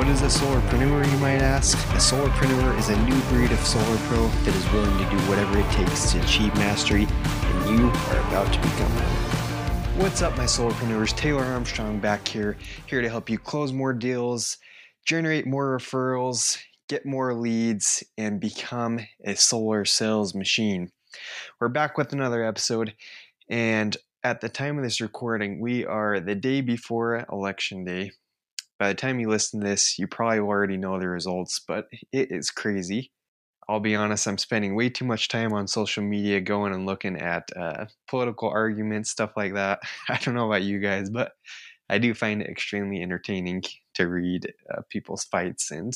What is a solarpreneur, you might ask? A solarpreneur is a new breed of solar pro that is willing to do whatever it takes to achieve mastery, and you are about to become one. What's up, my solarpreneurs? Taylor Armstrong back here, here to help you close more deals, generate more referrals, get more leads, and become a solar sales machine. We're back with another episode, and at the time of this recording, we are the day before election day by the time you listen to this, you probably already know the results, but it is crazy. I'll be honest, I'm spending way too much time on social media going and looking at uh, political arguments, stuff like that. I don't know about you guys, but I do find it extremely entertaining to read uh, people's fights and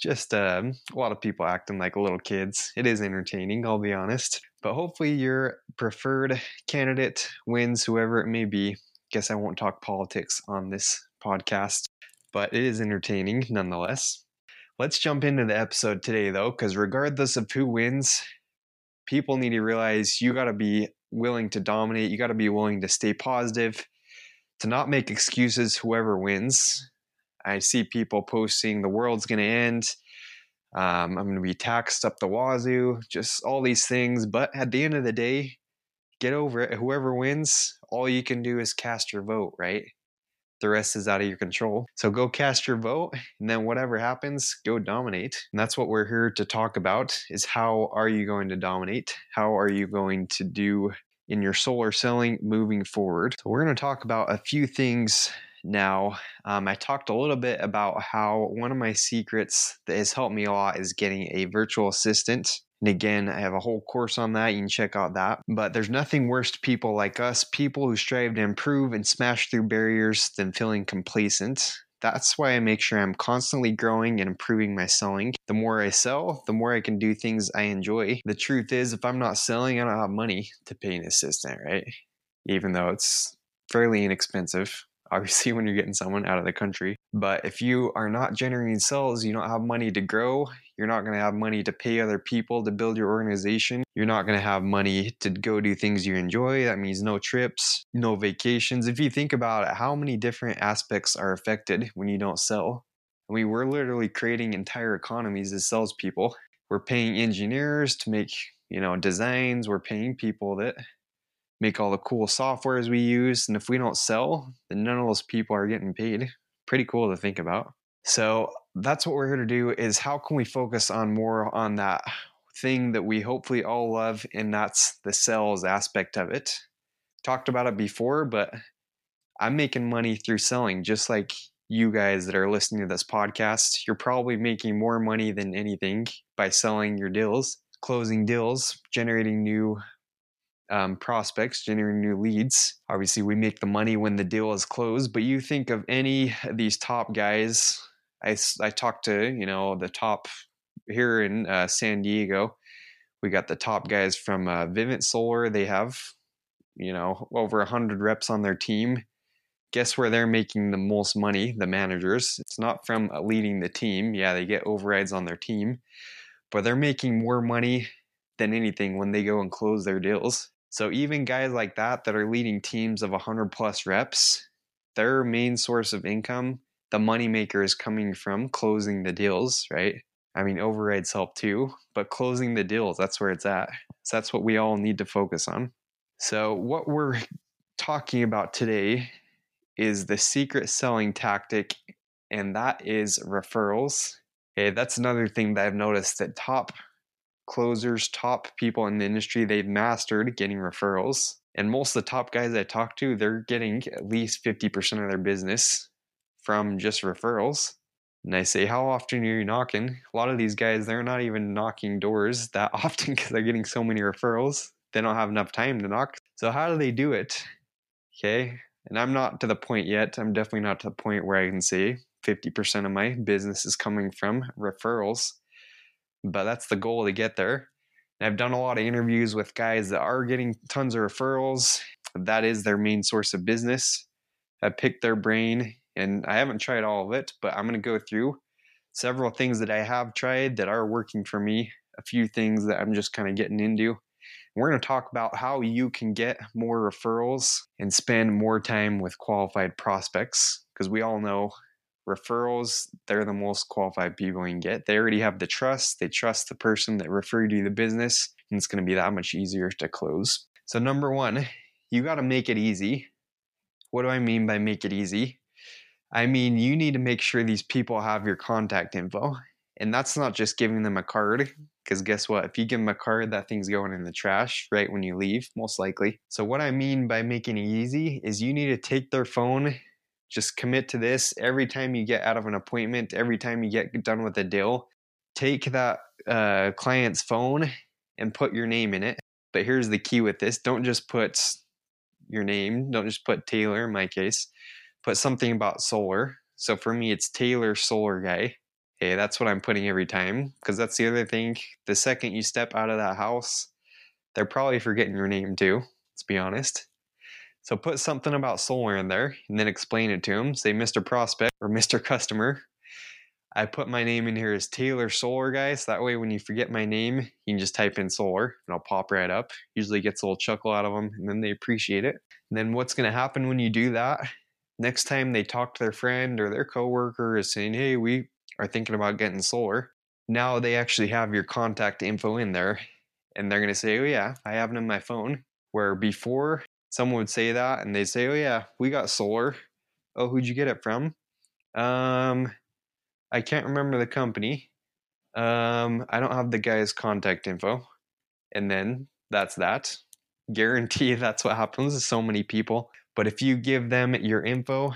just um, a lot of people acting like little kids. It is entertaining, I'll be honest. But hopefully, your preferred candidate wins, whoever it may be. Guess I won't talk politics on this podcast but it is entertaining nonetheless. Let's jump into the episode today, though, because regardless of who wins, people need to realize you got to be willing to dominate. You got to be willing to stay positive, to not make excuses, whoever wins. I see people posting the world's going to end. Um, I'm going to be taxed up the wazoo, just all these things. But at the end of the day, get over it. Whoever wins, all you can do is cast your vote, right? The rest is out of your control. So go cast your vote and then whatever happens, go dominate. And that's what we're here to talk about is how are you going to dominate? How are you going to do in your solar selling moving forward? So we're going to talk about a few things now. Um, I talked a little bit about how one of my secrets that has helped me a lot is getting a virtual assistant. And again, I have a whole course on that. You can check out that. But there's nothing worse to people like us, people who strive to improve and smash through barriers, than feeling complacent. That's why I make sure I'm constantly growing and improving my selling. The more I sell, the more I can do things I enjoy. The truth is, if I'm not selling, I don't have money to pay an assistant, right? Even though it's fairly inexpensive obviously when you're getting someone out of the country. But if you are not generating sales, you don't have money to grow, you're not going to have money to pay other people to build your organization. You're not going to have money to go do things you enjoy. That means no trips, no vacations. If you think about it, how many different aspects are affected when you don't sell? I mean, we're literally creating entire economies as salespeople. We're paying engineers to make, you know, designs. We're paying people that make all the cool softwares we use. And if we don't sell, then none of those people are getting paid. Pretty cool to think about. So that's what we're here to do is how can we focus on more on that thing that we hopefully all love, and that's the sales aspect of it. Talked about it before, but I'm making money through selling, just like you guys that are listening to this podcast. You're probably making more money than anything by selling your deals, closing deals, generating new um, prospects, generating new leads. Obviously, we make the money when the deal is closed, but you think of any of these top guys. I, I talked to, you know, the top here in uh, San Diego. We got the top guys from uh, Vivint Solar. They have, you know, over 100 reps on their team. Guess where they're making the most money? The managers. It's not from uh, leading the team. Yeah, they get overrides on their team, but they're making more money than anything when they go and close their deals. So even guys like that that are leading teams of 100 plus reps, their main source of income, the moneymaker is coming from closing the deals, right? I mean, overrides help too, but closing the deals, that's where it's at. So that's what we all need to focus on. So, what we're talking about today is the secret selling tactic, and that is referrals. Okay, that's another thing that I've noticed that top closers, top people in the industry, they've mastered getting referrals. And most of the top guys I talk to, they're getting at least 50% of their business from just referrals. And I say, How often are you knocking? A lot of these guys, they're not even knocking doors that often because they're getting so many referrals. They don't have enough time to knock. So, how do they do it? Okay. And I'm not to the point yet. I'm definitely not to the point where I can say 50% of my business is coming from referrals. But that's the goal to get there. And I've done a lot of interviews with guys that are getting tons of referrals. That is their main source of business. I picked their brain and I haven't tried all of it, but I'm going to go through several things that I have tried that are working for me, a few things that I'm just kind of getting into. We're going to talk about how you can get more referrals and spend more time with qualified prospects because we all know referrals, they're the most qualified people you can get. They already have the trust, they trust the person that referred you the business, and it's going to be that much easier to close. So, number one, you got to make it easy. What do I mean by make it easy? I mean, you need to make sure these people have your contact info. And that's not just giving them a card, because guess what? If you give them a card, that thing's going in the trash right when you leave, most likely. So, what I mean by making it easy is you need to take their phone, just commit to this every time you get out of an appointment, every time you get done with a deal, take that uh, client's phone and put your name in it. But here's the key with this don't just put your name, don't just put Taylor in my case, put something about solar. So, for me, it's Taylor Solar Guy Okay, that's what I'm putting every time because that's the other thing. The second you step out of that house, they're probably forgetting your name too. Let's be honest. So put something about solar in there and then explain it to them. Say Mr. Prospect or Mr. Customer. I put my name in here as Taylor Solar Guy, so that way when you forget my name, you can just type in solar and I'll pop right up. Usually gets a little chuckle out of them and then they appreciate it. And then what's going to happen when you do that? Next time they talk to their friend or their coworker is saying, "Hey, we are thinking about getting solar, now they actually have your contact info in there and they're going to say, oh, yeah, I have it in my phone. Where before someone would say that and they'd say, oh, yeah, we got solar. Oh, who'd you get it from? Um, I can't remember the company. Um, I don't have the guy's contact info. And then that's that. Guarantee that's what happens to so many people. But if you give them your info,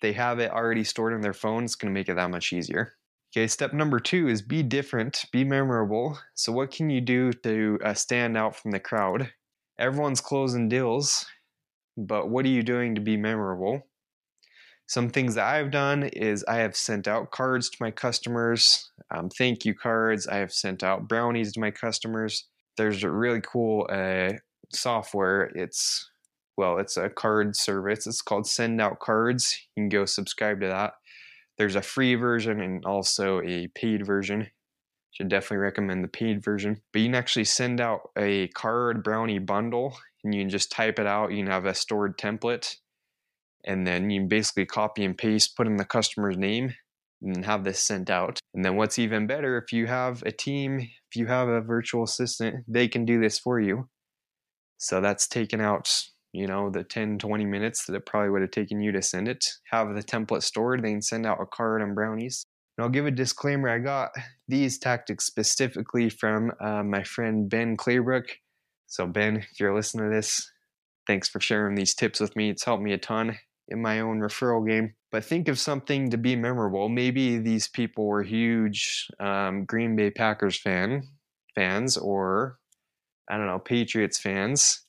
they have it already stored in their phone, it's going to make it that much easier. Okay, step number two is be different, be memorable. So, what can you do to uh, stand out from the crowd? Everyone's closing deals, but what are you doing to be memorable? Some things that I've done is I have sent out cards to my customers, um, thank you cards. I have sent out brownies to my customers. There's a really cool uh, software. It's well, it's a card service. It's called Send Out Cards. You can go subscribe to that. There's a free version and also a paid version. Should definitely recommend the paid version. But you can actually send out a card brownie bundle and you can just type it out. You can have a stored template and then you can basically copy and paste, put in the customer's name and have this sent out. And then what's even better, if you have a team, if you have a virtual assistant, they can do this for you. So that's taken out you know, the 10, 20 minutes that it probably would have taken you to send it. Have the template stored, then send out a card and brownies. And I'll give a disclaimer I got these tactics specifically from uh, my friend Ben Claybrook. So, Ben, if you're listening to this, thanks for sharing these tips with me. It's helped me a ton in my own referral game. But think of something to be memorable. Maybe these people were huge um, Green Bay Packers fan fans, or I don't know, Patriots fans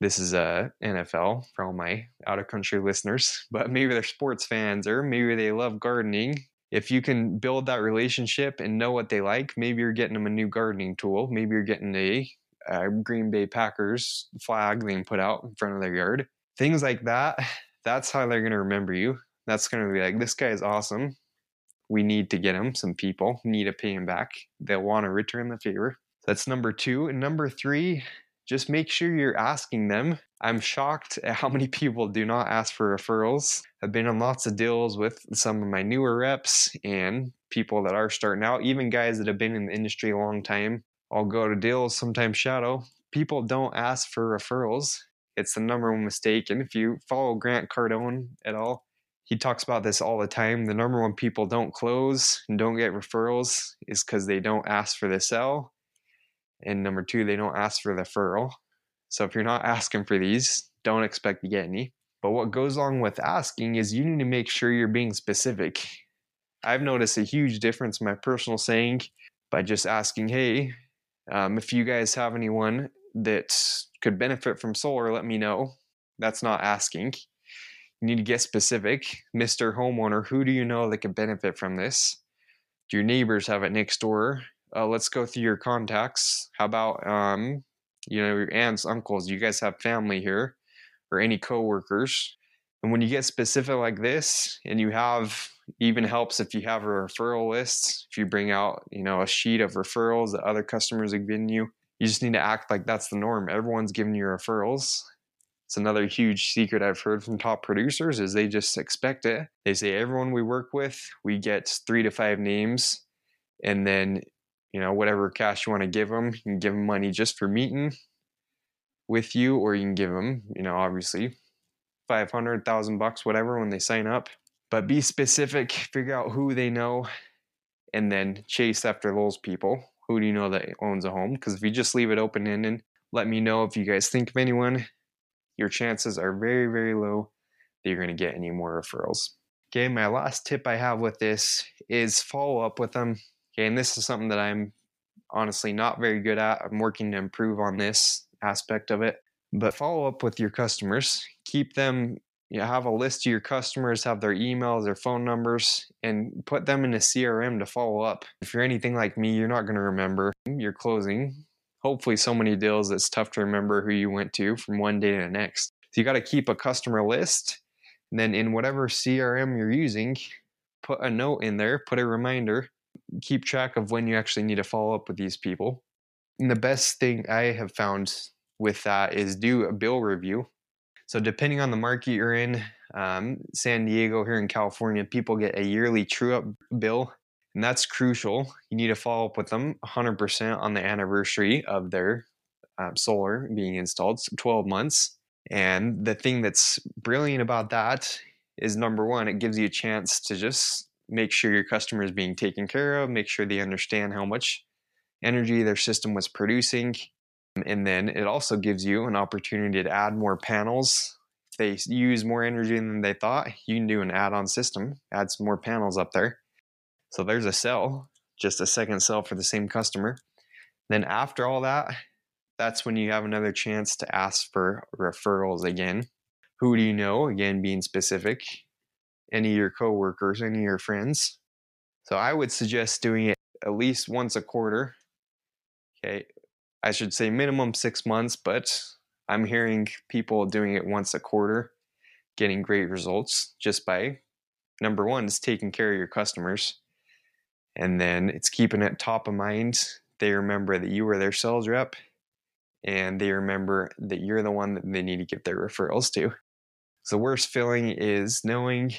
this is a NFL for all my out of country listeners, but maybe they're sports fans or maybe they love gardening. If you can build that relationship and know what they like, maybe you're getting them a new gardening tool. Maybe you're getting a, a Green Bay Packers flag being put out in front of their yard. Things like that, that's how they're going to remember you. That's going to be like, this guy is awesome. We need to get him some people, need to pay him back. They'll want to return the favor. That's number two. And number three, just make sure you're asking them. I'm shocked at how many people do not ask for referrals. I've been on lots of deals with some of my newer reps and people that are starting out, even guys that have been in the industry a long time. I'll go to deals, sometimes shadow. People don't ask for referrals. It's the number one mistake. And if you follow Grant Cardone at all, he talks about this all the time. The number one people don't close and don't get referrals is because they don't ask for the sell and number two, they don't ask for the referral. So if you're not asking for these, don't expect to get any. But what goes along with asking is you need to make sure you're being specific. I've noticed a huge difference in my personal saying by just asking, hey, um, if you guys have anyone that could benefit from solar, let me know. That's not asking. You need to get specific. Mr. Homeowner, who do you know that could benefit from this? Do your neighbors have it next door? Uh, let's go through your contacts. How about, um, you know, your aunts, uncles? You guys have family here or any coworkers? And when you get specific like this, and you have even helps if you have a referral list, if you bring out, you know, a sheet of referrals that other customers have given you, you just need to act like that's the norm. Everyone's giving you referrals. It's another huge secret I've heard from top producers is they just expect it. They say everyone we work with, we get three to five names, and then you know whatever cash you want to give them, you can give them money just for meeting with you, or you can give them, you know, obviously, five hundred thousand bucks, whatever, when they sign up. But be specific, figure out who they know, and then chase after those people. Who do you know that owns a home? Because if you just leave it open ended, let me know if you guys think of anyone your chances are very, very low that you're going to get any more referrals. Okay, my last tip I have with this is follow up with them. Okay, and this is something that I'm honestly not very good at. I'm working to improve on this aspect of it. But follow up with your customers. Keep them, you know, have a list of your customers, have their emails, their phone numbers, and put them in a CRM to follow up. If you're anything like me, you're not going to remember your closing hopefully so many deals it's tough to remember who you went to from one day to the next. So you got to keep a customer list. And then in whatever CRM you're using, put a note in there, put a reminder, keep track of when you actually need to follow up with these people. And the best thing I have found with that is do a bill review. So, depending on the market you're in, um, San Diego here in California, people get a yearly true up bill and that's crucial. You need to follow up with them 100% on the anniversary of their um, solar being installed, so 12 months. And the thing that's brilliant about that is number one, it gives you a chance to just make sure your customer is being taken care of, make sure they understand how much energy their system was producing. And then it also gives you an opportunity to add more panels. If they use more energy than they thought, you can do an add on system, add some more panels up there. So there's a sell, just a second sell for the same customer. Then after all that, that's when you have another chance to ask for referrals again. Who do you know? Again, being specific. Any of your coworkers, any of your friends. So I would suggest doing it at least once a quarter. Okay. I should say minimum six months, but I'm hearing people doing it once a quarter, getting great results just by number one is taking care of your customers and then it's keeping it top of mind. They remember that you were their sales rep and they remember that you're the one that they need to give their referrals to. The worst feeling is knowing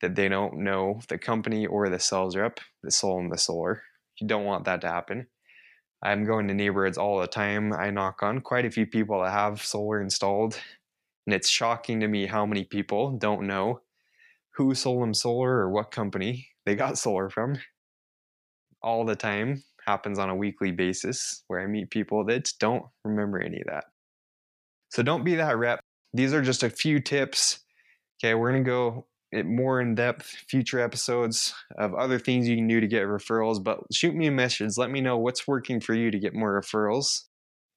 that they don't know the company or the sales rep that sold them the solar. You don't want that to happen. I'm going to neighborhoods all the time. I knock on quite a few people that have solar installed, and it's shocking to me how many people don't know who sold them solar or what company they got solar from all the time, happens on a weekly basis where I meet people that don't remember any of that. So don't be that rep. These are just a few tips. Okay, we're going to go more in depth future episodes of other things you can do to get referrals, but shoot me a message. Let me know what's working for you to get more referrals.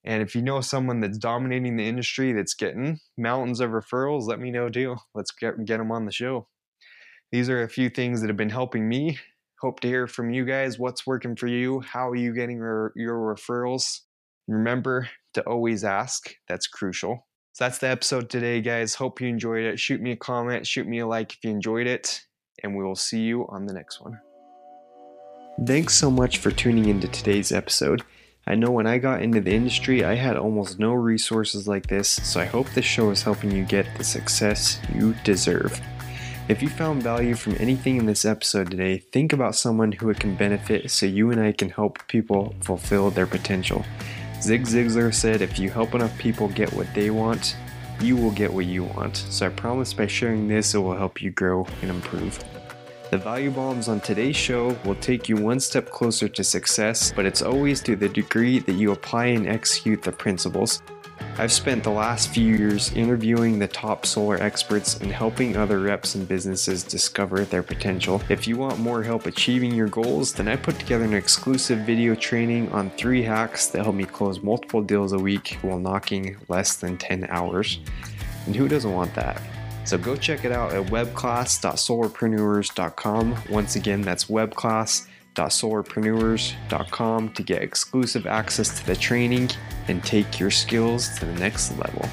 And if you know someone that's dominating the industry that's getting mountains of referrals, let me know too. Let's get, get them on the show. These are a few things that have been helping me Hope to hear from you guys. What's working for you? How are you getting your, your referrals? Remember to always ask. That's crucial. So that's the episode today, guys. Hope you enjoyed it. Shoot me a comment, shoot me a like if you enjoyed it, and we will see you on the next one. Thanks so much for tuning into today's episode. I know when I got into the industry, I had almost no resources like this, so I hope this show is helping you get the success you deserve. If you found value from anything in this episode today, think about someone who it can benefit so you and I can help people fulfill their potential. Zig Ziglar said, If you help enough people get what they want, you will get what you want. So I promise by sharing this, it will help you grow and improve. The value bombs on today's show will take you one step closer to success, but it's always to the degree that you apply and execute the principles. I've spent the last few years interviewing the top solar experts and helping other reps and businesses discover their potential. If you want more help achieving your goals, then I put together an exclusive video training on three hacks that help me close multiple deals a week while knocking less than 10 hours. And who doesn't want that? So go check it out at webclass.solarpreneurs.com. Once again, that's webclass.solarpreneurs.com to get exclusive access to the training and take your skills to the next level.